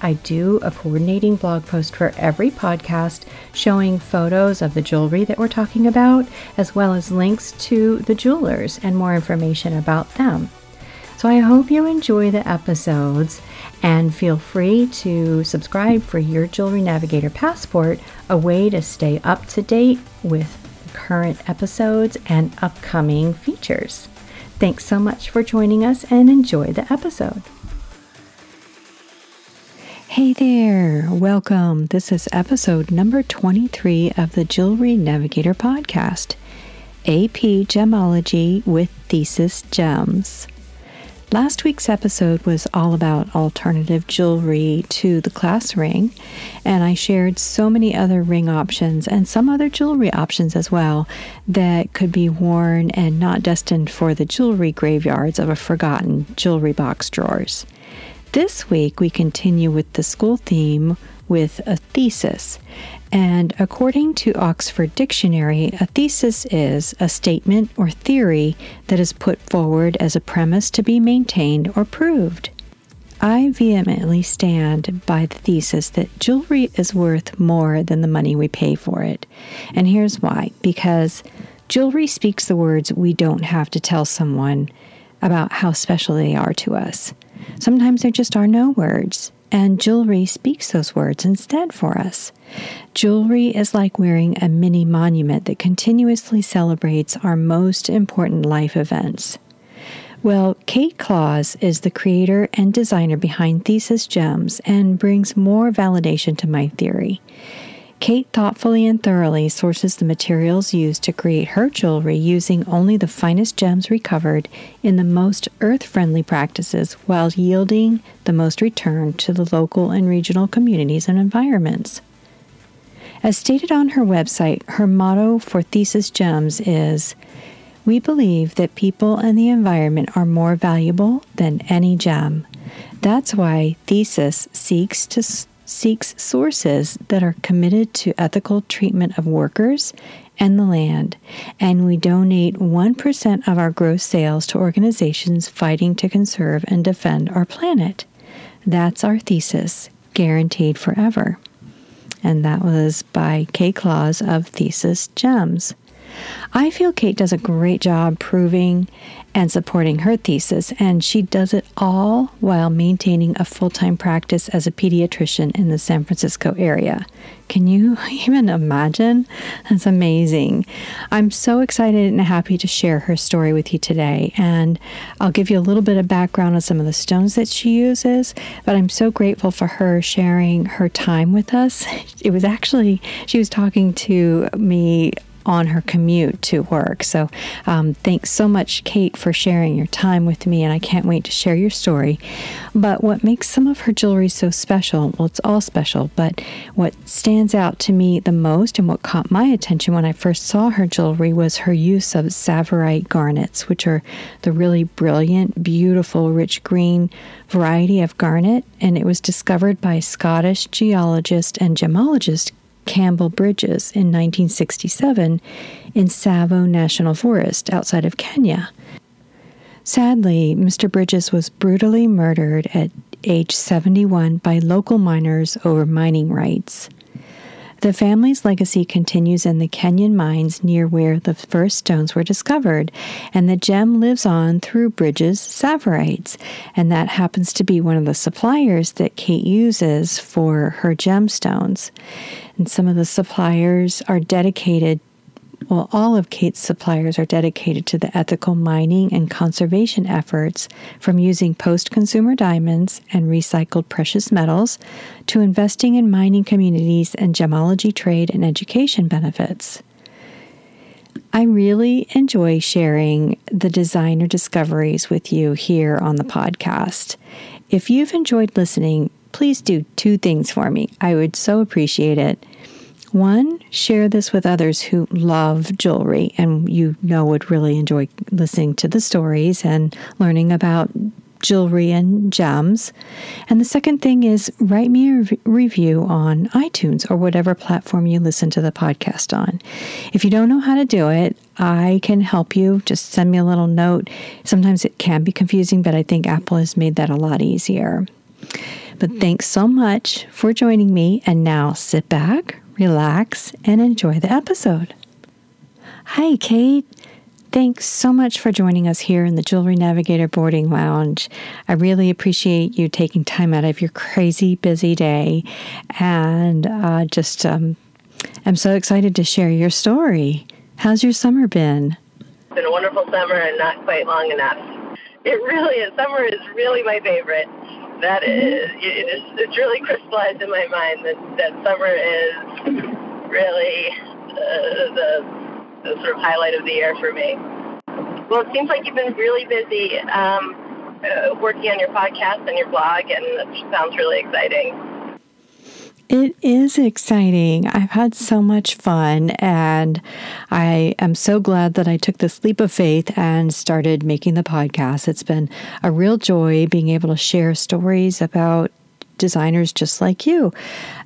I do a coordinating blog post for every podcast showing photos of the jewelry that we're talking about, as well as links to the jewelers and more information about them. So I hope you enjoy the episodes and feel free to subscribe for your Jewelry Navigator Passport, a way to stay up to date with current episodes and upcoming features. Thanks so much for joining us and enjoy the episode. Hey there, welcome. This is episode number 23 of the Jewelry Navigator podcast, AP Gemology with Thesis Gems. Last week's episode was all about alternative jewelry to the class ring, and I shared so many other ring options and some other jewelry options as well that could be worn and not destined for the jewelry graveyards of a forgotten jewelry box drawers. This week, we continue with the school theme with a thesis. And according to Oxford Dictionary, a thesis is a statement or theory that is put forward as a premise to be maintained or proved. I vehemently stand by the thesis that jewelry is worth more than the money we pay for it. And here's why because jewelry speaks the words we don't have to tell someone about how special they are to us. Sometimes there just are no words, and jewelry speaks those words instead for us. Jewelry is like wearing a mini monument that continuously celebrates our most important life events. Well, Kate Claus is the creator and designer behind Thesis Gems and brings more validation to my theory. Kate thoughtfully and thoroughly sources the materials used to create her jewelry using only the finest gems recovered in the most earth friendly practices while yielding the most return to the local and regional communities and environments. As stated on her website, her motto for Thesis Gems is We believe that people and the environment are more valuable than any gem. That's why Thesis seeks to seeks sources that are committed to ethical treatment of workers and the land, and we donate 1% of our gross sales to organizations fighting to conserve and defend our planet. That's our thesis, guaranteed forever. And that was by Kate Claus of Thesis Gems. I feel Kate does a great job proving and supporting her thesis, and she does it all while maintaining a full time practice as a pediatrician in the San Francisco area. Can you even imagine? That's amazing. I'm so excited and happy to share her story with you today, and I'll give you a little bit of background on some of the stones that she uses, but I'm so grateful for her sharing her time with us. It was actually, she was talking to me on her commute to work. So, um, thanks so much, Kate, for sharing your time with me, and I can't wait to share your story. But what makes some of her jewelry so special, well, it's all special, but what stands out to me the most and what caught my attention when I first saw her jewelry was her use of tsavorite garnets, which are the really brilliant, beautiful, rich green variety of garnet, and it was discovered by Scottish geologist and gemologist Campbell Bridges in 1967 in Tsavo National Forest outside of Kenya. Sadly, Mr. Bridges was brutally murdered at age 71 by local miners over mining rights. The family's legacy continues in the Kenyan mines near where the first stones were discovered, and the gem lives on through Bridges Tsavorites, and that happens to be one of the suppliers that Kate uses for her gemstones. And some of the suppliers are dedicated well, all of Kate's suppliers are dedicated to the ethical mining and conservation efforts from using post consumer diamonds and recycled precious metals to investing in mining communities and gemology trade and education benefits. I really enjoy sharing the designer discoveries with you here on the podcast. If you've enjoyed listening, please do two things for me. I would so appreciate it. One, share this with others who love jewelry and you know would really enjoy listening to the stories and learning about jewelry and gems. And the second thing is write me a re- review on iTunes or whatever platform you listen to the podcast on. If you don't know how to do it, I can help you. Just send me a little note. Sometimes it can be confusing, but I think Apple has made that a lot easier. But thanks so much for joining me. And now sit back, relax, and enjoy the episode. Hi, Kate. Thanks so much for joining us here in the Jewelry Navigator Boarding Lounge. I really appreciate you taking time out of your crazy busy day and uh, just um, I'm so excited to share your story. How's your summer been? It's been a wonderful summer and not quite long enough. It really is. Summer is really my favorite. That is, it is, it's really crystallized in my mind that, that summer is really uh, the the sort of highlight of the year for me. Well, it seems like you've been really busy um, uh, working on your podcast and your blog, and it sounds really exciting. It is exciting. I've had so much fun, and I am so glad that I took this leap of faith and started making the podcast. It's been a real joy being able to share stories about designers just like you.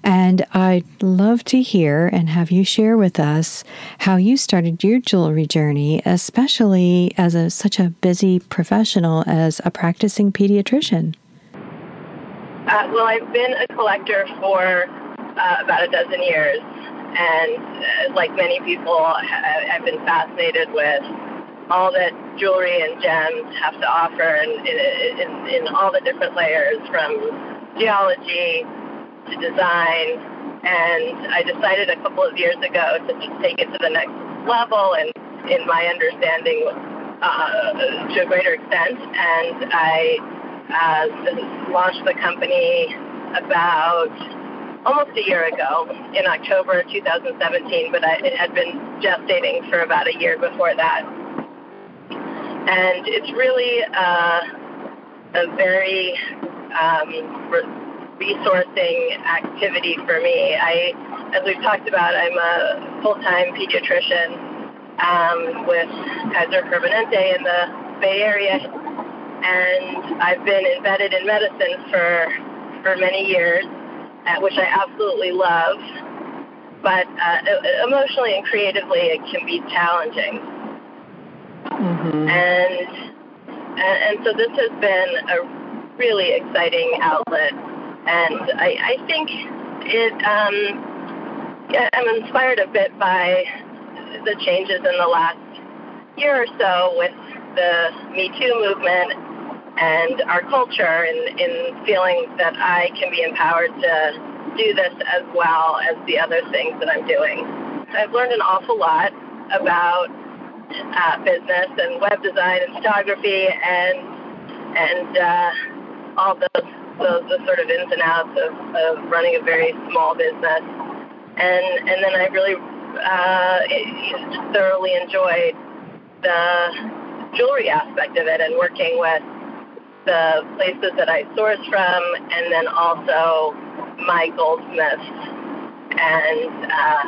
And I'd love to hear and have you share with us how you started your jewelry journey, especially as a, such a busy professional as a practicing pediatrician. Uh, well, I've been a collector for uh, about a dozen years. And uh, like many people, I've been fascinated with all that jewelry and gems have to offer in, in, in all the different layers from geology to design. And I decided a couple of years ago to just take it to the next level and in my understanding uh, to a greater extent. And I uh, launched the company about almost a year ago in October 2017, but I, it had been gestating for about a year before that. And it's really uh, a very um, resourcing activity for me. I, as we've talked about, I'm a full-time pediatrician um, with Kaiser Permanente in the Bay Area, and I've been embedded in medicine for for many years, uh, which I absolutely love. But uh, emotionally and creatively, it can be challenging. Mm-hmm. And, and and so this has been a really exciting outlet. And I, I think it, um, I'm inspired a bit by the changes in the last year or so with the Me Too movement and our culture in, in feeling that I can be empowered to do this as well as the other things that I'm doing. I've learned an awful lot about uh, business and web design and photography and and uh, all those, the, the sort of ins and outs of, of running a very small business. And, and then I really uh, thoroughly enjoyed the jewelry aspect of it and working with the places that I source from and then also my goldsmiths and uh,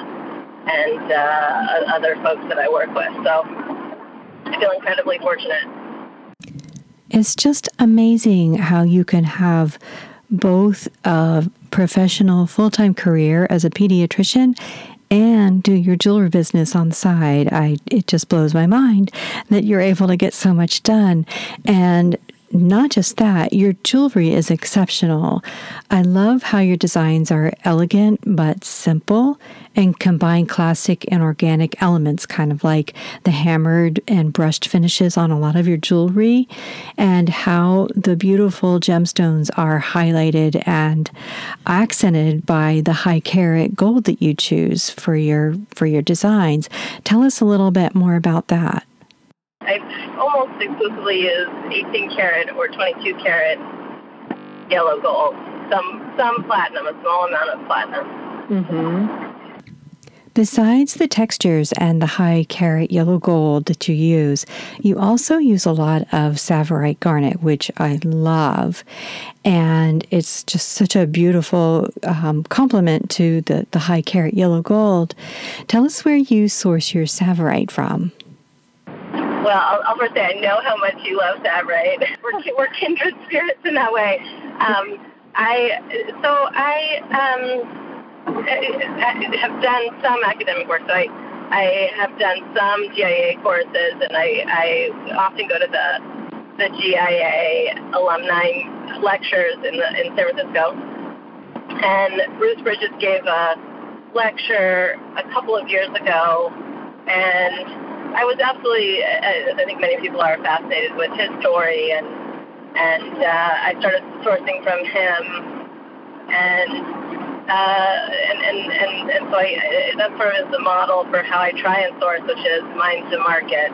and uh, other folks that I work with. So I feel incredibly fortunate. It's just amazing how you can have both a professional full time career as a pediatrician and do your jewelry business on the side. I it just blows my mind that you're able to get so much done. And not just that, your jewelry is exceptional. I love how your designs are elegant but simple and combine classic and organic elements, kind of like the hammered and brushed finishes on a lot of your jewelry, and how the beautiful gemstones are highlighted and accented by the high carat gold that you choose for your for your designs. Tell us a little bit more about that. I almost exclusively use 18 karat or 22 karat yellow gold. Some some platinum, a small amount of platinum. Mm-hmm. Besides the textures and the high carat yellow gold that you use, you also use a lot of Tsavorite garnet, which I love. And it's just such a beautiful um, complement to the, the high carat yellow gold. Tell us where you source your Tsavorite from. Well, I'll, I'll first say I know how much you love Tsavorite. we're, we're kindred spirits in that way. Um, I so I um, I have done some academic work. So I I have done some GIA courses, and I I often go to the the GIA alumni lectures in the in San Francisco. And Bruce Bridges gave a lecture a couple of years ago, and I was absolutely, uh, I think many people are fascinated with his story, and and uh, I started sourcing from him, and uh, and, and and and so I, that sort of is the model for how I try and source, which is mine to market,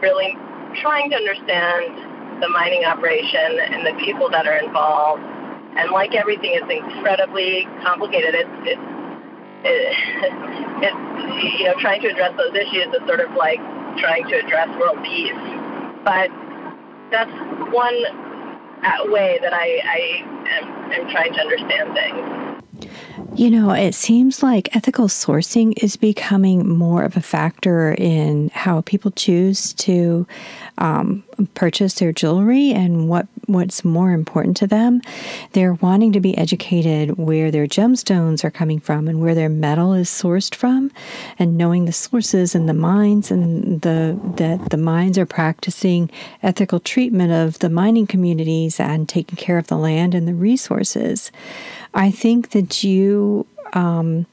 really trying to understand the mining operation and the people that are involved. And like everything, it's incredibly complicated. It's it's it's you know trying to address those issues is sort of like trying to address world peace. But that's one uh, way that I, I am, am trying to understand things. You know, it seems like ethical sourcing is becoming more of a factor in how people choose to um, purchase their jewelry and what what's more important to them. They're wanting to be educated where their gemstones are coming from and where their metal is sourced from, and knowing the sources and the mines and the that the mines are practicing ethical treatment of the mining communities and taking care of the land and the resources. I think that you um,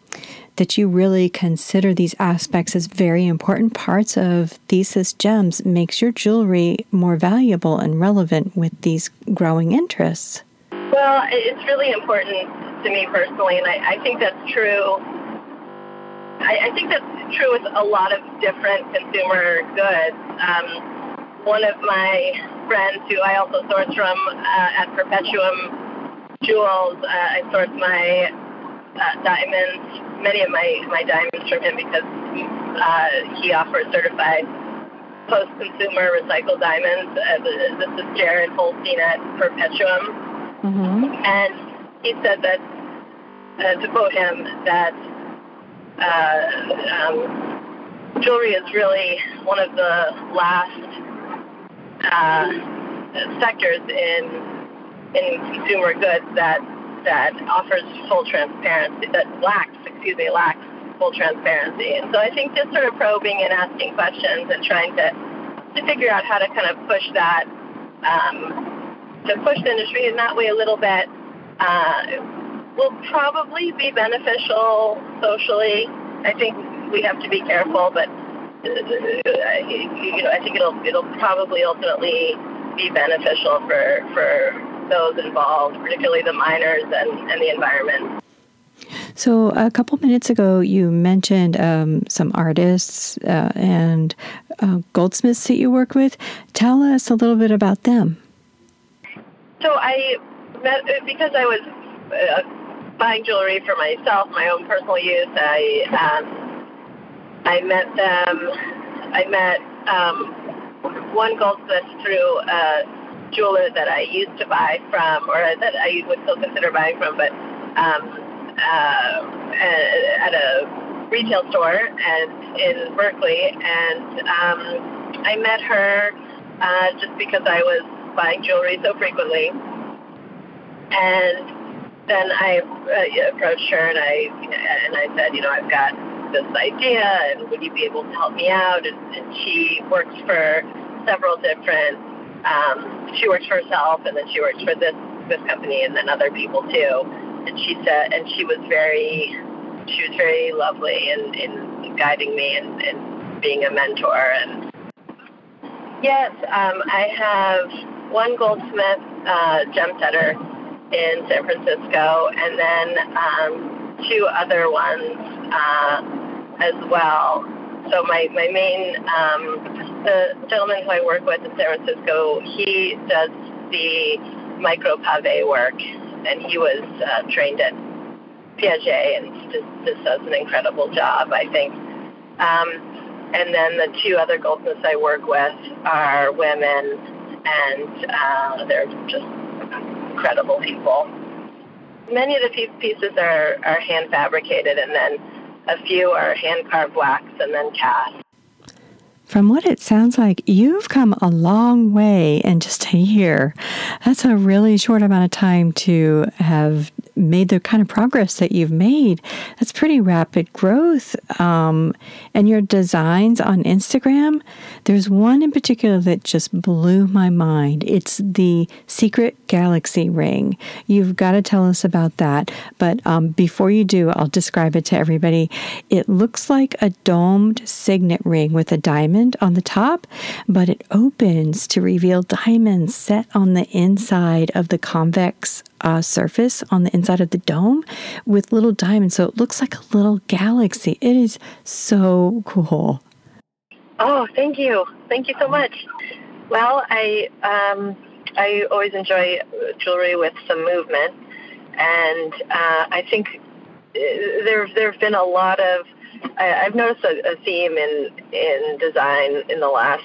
that you really consider these aspects as very important parts of Thesis Gems makes your jewelry more valuable and relevant with these growing interests. Well, it's really important to me personally, and I, I think that's true. I, I, think that's true with a lot of different consumer goods. Um, one of my friends, who I also source from uh, at Perpetuum jewels. Uh, I source my uh, diamonds, many of my, my diamonds from him because uh, he offers certified post-consumer recycled diamonds. Uh, this is Jared Holstein at Perpetuum. Mm-hmm. And he said that, uh, to quote him, that uh, um, jewelry is really one of the last uh, sectors in in consumer goods that that offers full transparency, that lacks, excuse me, lacks full transparency. And so I think just sort of probing and asking questions and trying to to figure out how to kind of push that, um, to push the industry in that way a little bit, uh, will probably be beneficial socially. I think we have to be careful, but uh, you know, I think it'll it'll probably ultimately be beneficial for for those involved, particularly the miners and, and the environment. So, a couple minutes ago, you mentioned um, some artists uh, and uh, goldsmiths that you work with. Tell us a little bit about them. So, I met because I was uh, buying jewelry for myself, my own personal use. I um, I met them. I met um, one goldsmith through uh, jeweler that I used to buy from, or that I would still consider buying from, but um, uh, at a retail store and in Berkeley, and um, I met her uh, just because I was buying jewelry so frequently, and then I uh, approached her and I and I said, you know, I've got this idea, and would you be able to help me out? And, and she works for several different um, she works for herself, and then she works for this this company, and then other people too. And she said, and she was very, she was very lovely in in guiding me and, and being a mentor. And yes, um, I have one goldsmith uh, gem setter in San Francisco, and then um, two other ones uh, as well. So my my main um, the gentleman who I work with in San Francisco, he does the micro pave work, and he was uh, trained at Piaget and just, just does an incredible job, I think. Um, and then the two other goldsmiths I work with are women, and uh, they're just incredible people. Many of the pieces are, are hand fabricated, and then a few are hand carved wax and then cast. From what it sounds like, you've come a long way in just a year. That's a really short amount of time to have made the kind of progress that you've made. That's pretty rapid growth. Um, and your designs on Instagram, there's one in particular that just blew my mind. It's the Secret Galaxy Ring. You've got to tell us about that. But um, before you do, I'll describe it to everybody. It looks like a domed signet ring with a diamond on the top, but it opens to reveal diamonds set on the inside of the convex uh, surface on the inside of the dome with little diamonds. So it looks like a little galaxy. It is so cool. Oh, thank you. Thank you so much. Well, I um, I always enjoy jewelry with some movement, and uh, I think uh, there there have been a lot of I, have noticed a, a, theme in in design in the last.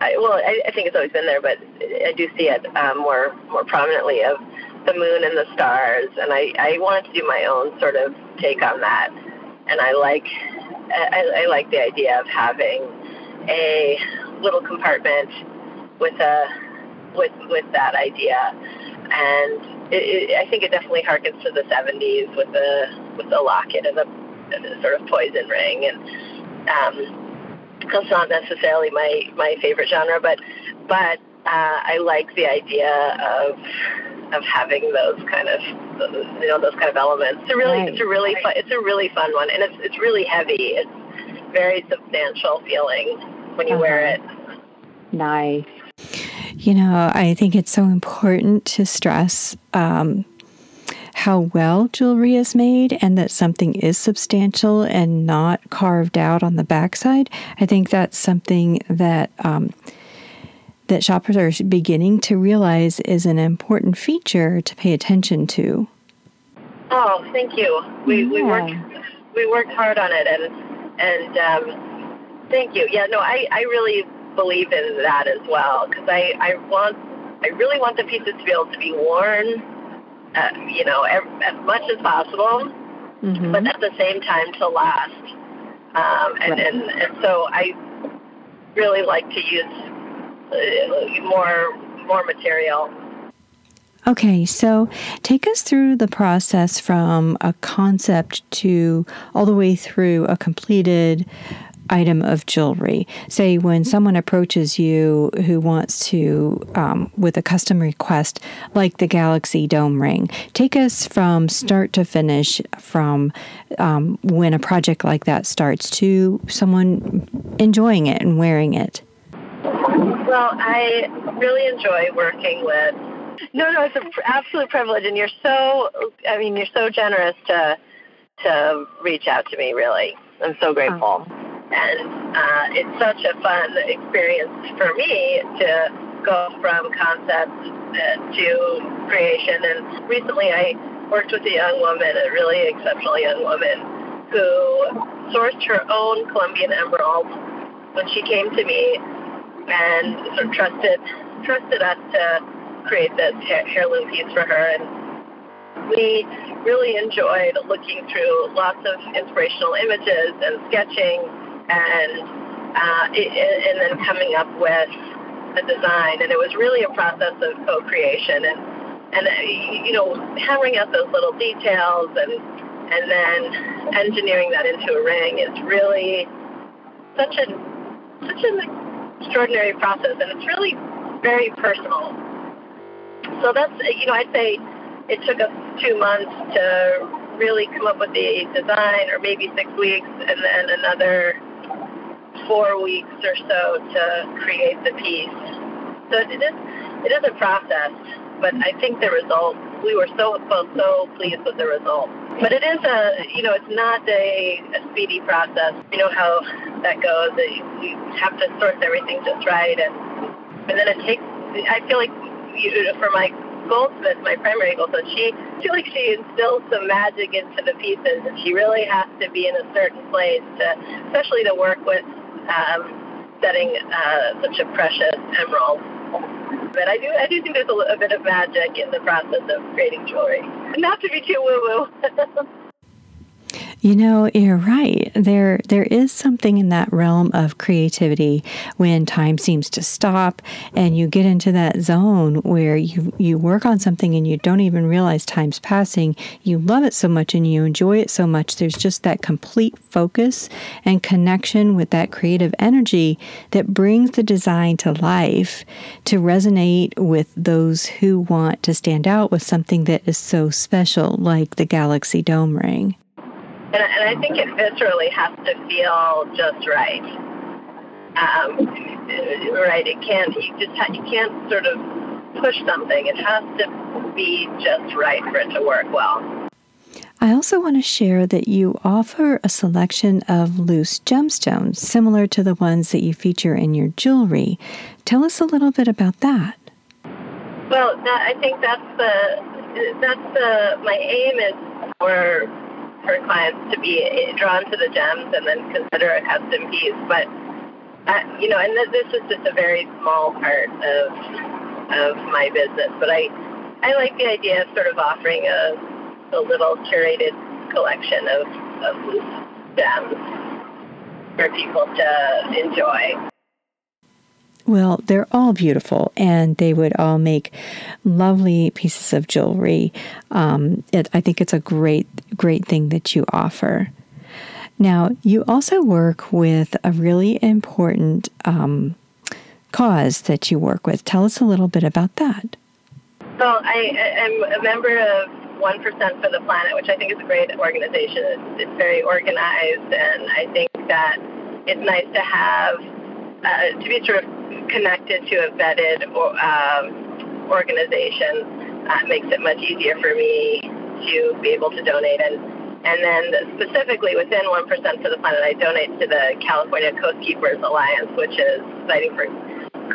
I, well, I, I, think it's always been there, but I do see it um, more more prominently of the moon and the stars, and I, I wanted to do my own sort of take on that. And I like I, I like the idea of having a little compartment with a with with that idea, and it, it, I think it definitely harkens to the '70s with the with the locket and the, and the sort of poison ring, and um, not necessarily my my favorite genre, but but uh, I like the idea of of having those kind of you know those kind of elements. It's a really right. it's a really fun it's a really fun one, and it's it's really heavy. It's very substantial feeling when you uh-huh. wear it. Nice. You know, I think it's so important to stress um, how well jewelry is made and that something is substantial and not carved out on the backside. I think that's something that. Um, that shoppers are beginning to realize is an important feature to pay attention to. Oh, thank you. We yeah. we worked we worked hard on it, and and um, thank you. Yeah, no, I I really believe in that as well because I I want I really want the pieces to be able to be worn, uh, you know, as much as possible, mm-hmm. but at the same time to last. Um, and, right. and and so I really like to use more more material. Okay, so take us through the process from a concept to all the way through a completed item of jewelry. Say when someone approaches you who wants to, um, with a custom request like the Galaxy Dome ring, take us from start to finish, from um, when a project like that starts to someone enjoying it and wearing it. Well, I really enjoy working with. No, no, it's an absolute privilege, and you're so. I mean, you're so generous to to reach out to me. Really, I'm so grateful, and uh, it's such a fun experience for me to go from concept to creation. And recently, I worked with a young woman, a really exceptional young woman, who sourced her own Colombian emerald when she came to me and sort of trusted trusted us to create this heirloom piece for her. And we really enjoyed looking through lots of inspirational images and sketching, and uh, and then coming up with the design. And it was really a process of co-creation and and uh, you know hammering out those little details and and then engineering that into a ring is really such a such an extraordinary process, and it's really very personal. So that's you know I'd say it took us two months to really come up with the design, or maybe six weeks, and then another four weeks or so to create the piece. So it is it is a process, but I think the result we were so both so pleased with the result. But it is a you know it's not a, a speedy process. You know how that goes. You have to source everything just right, and and then it takes. I feel like you, for my Goldsmith, my primary goldsmith, she I feel like she instills some magic into the pieces, and she really has to be in a certain place to, especially to work with um, setting uh, such a precious emerald. But I do, I do think there's a, a bit of magic in the process of creating jewelry. Not to be too woo woo. You know, you're right. There there is something in that realm of creativity when time seems to stop and you get into that zone where you you work on something and you don't even realize time's passing. You love it so much and you enjoy it so much. There's just that complete focus and connection with that creative energy that brings the design to life to resonate with those who want to stand out with something that is so special like the Galaxy Dome ring. And, and I think it viscerally has to feel just right. Um, right? It can't. You just ha- you can't sort of push something. It has to be just right for it to work well. I also want to share that you offer a selection of loose gemstones similar to the ones that you feature in your jewelry. Tell us a little bit about that. Well, that, I think that's the that's the my aim is for for clients to be drawn to the gems and then consider a custom piece. But uh, you know, and this is just a very small part of of my business. But I I like the idea of sort of offering a a little curated collection of of loose gems for people to enjoy. Well, they're all beautiful and they would all make lovely pieces of jewelry. Um, it, I think it's a great, great thing that you offer. Now, you also work with a really important um, cause that you work with. Tell us a little bit about that. So, I am a member of 1% for the Planet, which I think is a great organization. It's, very organized, and I think that it's nice to have, uh, to be sort of connected to a vetted um, organization uh, makes it much easier for me to be able to donate. And and then specifically within One Percent for the Planet, I donate to the California Coast Keepers Alliance, which is fighting for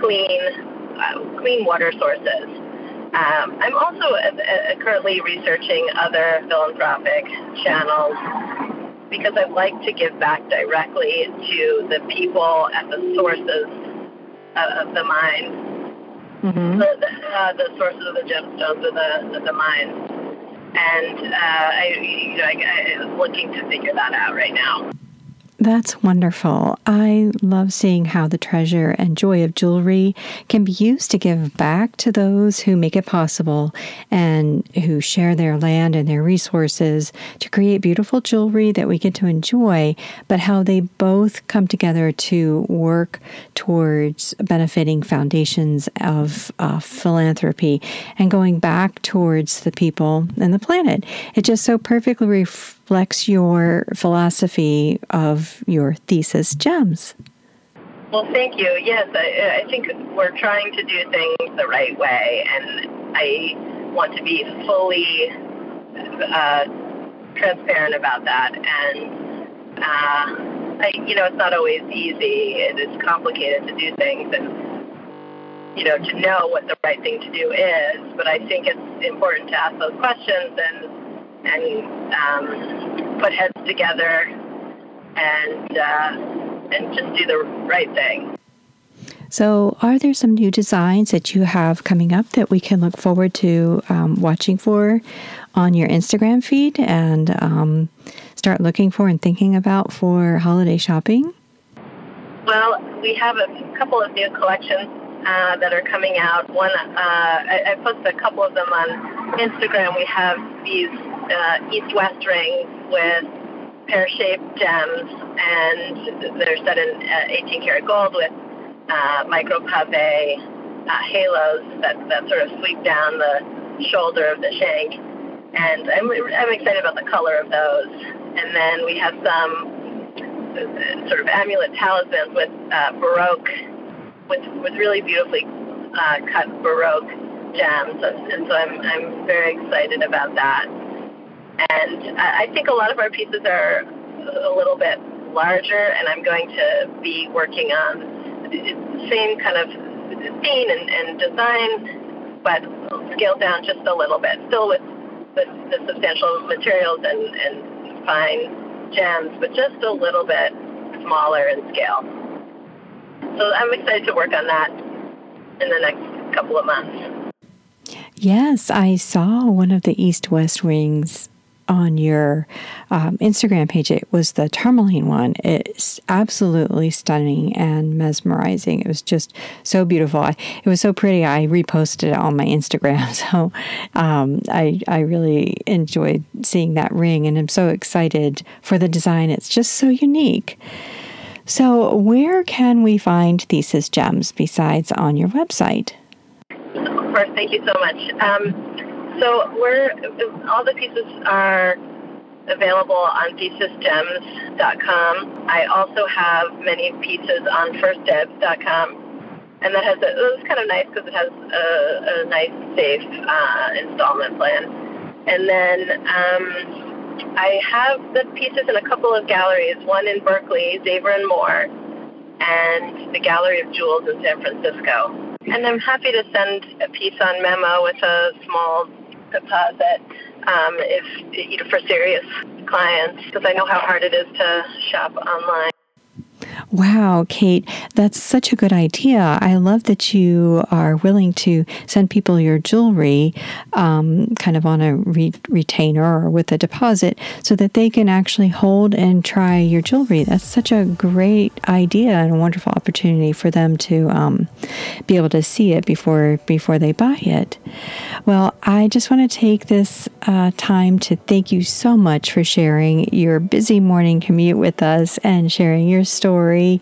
clean uh, clean water sources. Um, I'm also uh, uh, currently researching other philanthropic channels because I'd like to give back directly to the people at the sources of the mine, mm-hmm. the, the, uh, the sources of the gemstones of the, of the mines. And uh, I, you know, I, I'm looking to figure that out right now. That's wonderful. I love seeing how the treasure and joy of jewelry can be used to give back to those who make it possible and who share their land and their resources to create beautiful jewelry that we get to enjoy, but how they both come together to work towards benefiting foundations of uh, philanthropy and going back towards the people and the planet. It just so perfectly reflects reflects your philosophy of your thesis gems. Well, thank you. Yes, I, I think we're trying to do things the right way, and I want to be fully uh, transparent about that. And uh, I, you know, it's not always easy. It is complicated to do things, and you know, to know what the right thing to do is. But I think it's important to ask those questions and and um, put heads together and uh, and just do the right thing. So, are there some new designs that you have coming up that we can look forward to um, watching for on your Instagram feed and um, start looking for and thinking about for holiday shopping? Well, we have a couple of new collections uh, that are coming out. One, uh, I, I posted a couple of them on Instagram. We have these uh, east-west rings with pear-shaped gems, and they're set in uh, 18 karat gold with uh, micro pave uh, halos that, that sort of sweep down the shoulder of the shank. And I'm, I'm excited about the color of those. And then we have some uh, sort of amulet talismans with uh, Baroque, with, with really beautifully uh, cut Baroque gems. And so I'm, I'm very excited about that. And I think a lot of our pieces are a little bit larger, and I'm going to be working on the same kind of scene and, and design, but scaled down just a little bit. Still with the, the substantial materials and, and fine gems, but just a little bit smaller in scale. So I'm excited to work on that in the next couple of months. Yes, I saw one of the east west wings on your um, Instagram page. It was the tourmaline one. It's absolutely stunning and mesmerizing. It was just so beautiful. I, it was so pretty. I reposted it on my Instagram. So um, I, I really enjoyed seeing that ring and I'm so excited for the design. It's just so unique. So, where can we find Thesis Gems besides on your website? Of course, thank you so much. Um, so we're all the pieces are available on thesisgems.com. I also have many pieces on 1stdibs.com. And that has a, it was kind of nice because it has a, a nice, safe uh, installment plan. And then um, I have the pieces in a couple of galleries, one in Berkeley, Xaver and Moore, and the Gallery of Jewels in San Francisco. And I'm happy to send a piece on Memo with a small deposit um, if you know for serious clients because I know how hard it is to shop online. Wow, Kate, that's such a good idea. I love that you are willing to send people your jewelry um, kind of on a re- retainer or with a deposit so that they can actually hold and try your jewelry. That's such a great idea and a wonderful opportunity for them to um, be able to see it before before they buy it. Well, I just want to take this uh, time to thank you so much for sharing your busy morning commute with us and sharing your story story.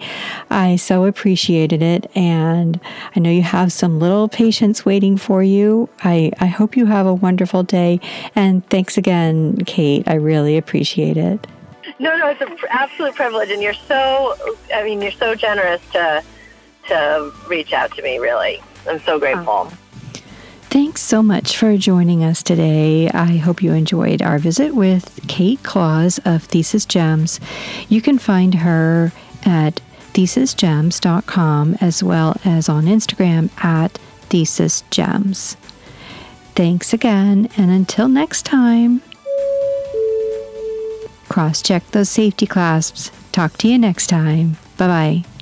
I so appreciated it. And I know you have some little patients waiting for you. I, I hope you have a wonderful day. And thanks again, Kate. I really appreciate it. No, no, it's an absolute privilege. And you're so, I mean, you're so generous to, to reach out to me, really. I'm so grateful. Oh. Thanks so much for joining us today. I hope you enjoyed our visit with Kate Claus of Thesis Gems. You can find her at thesisgems.com as well as on Instagram at thesisgems. Thanks again, and until next time, cross check those safety clasps. Talk to you next time. Bye bye.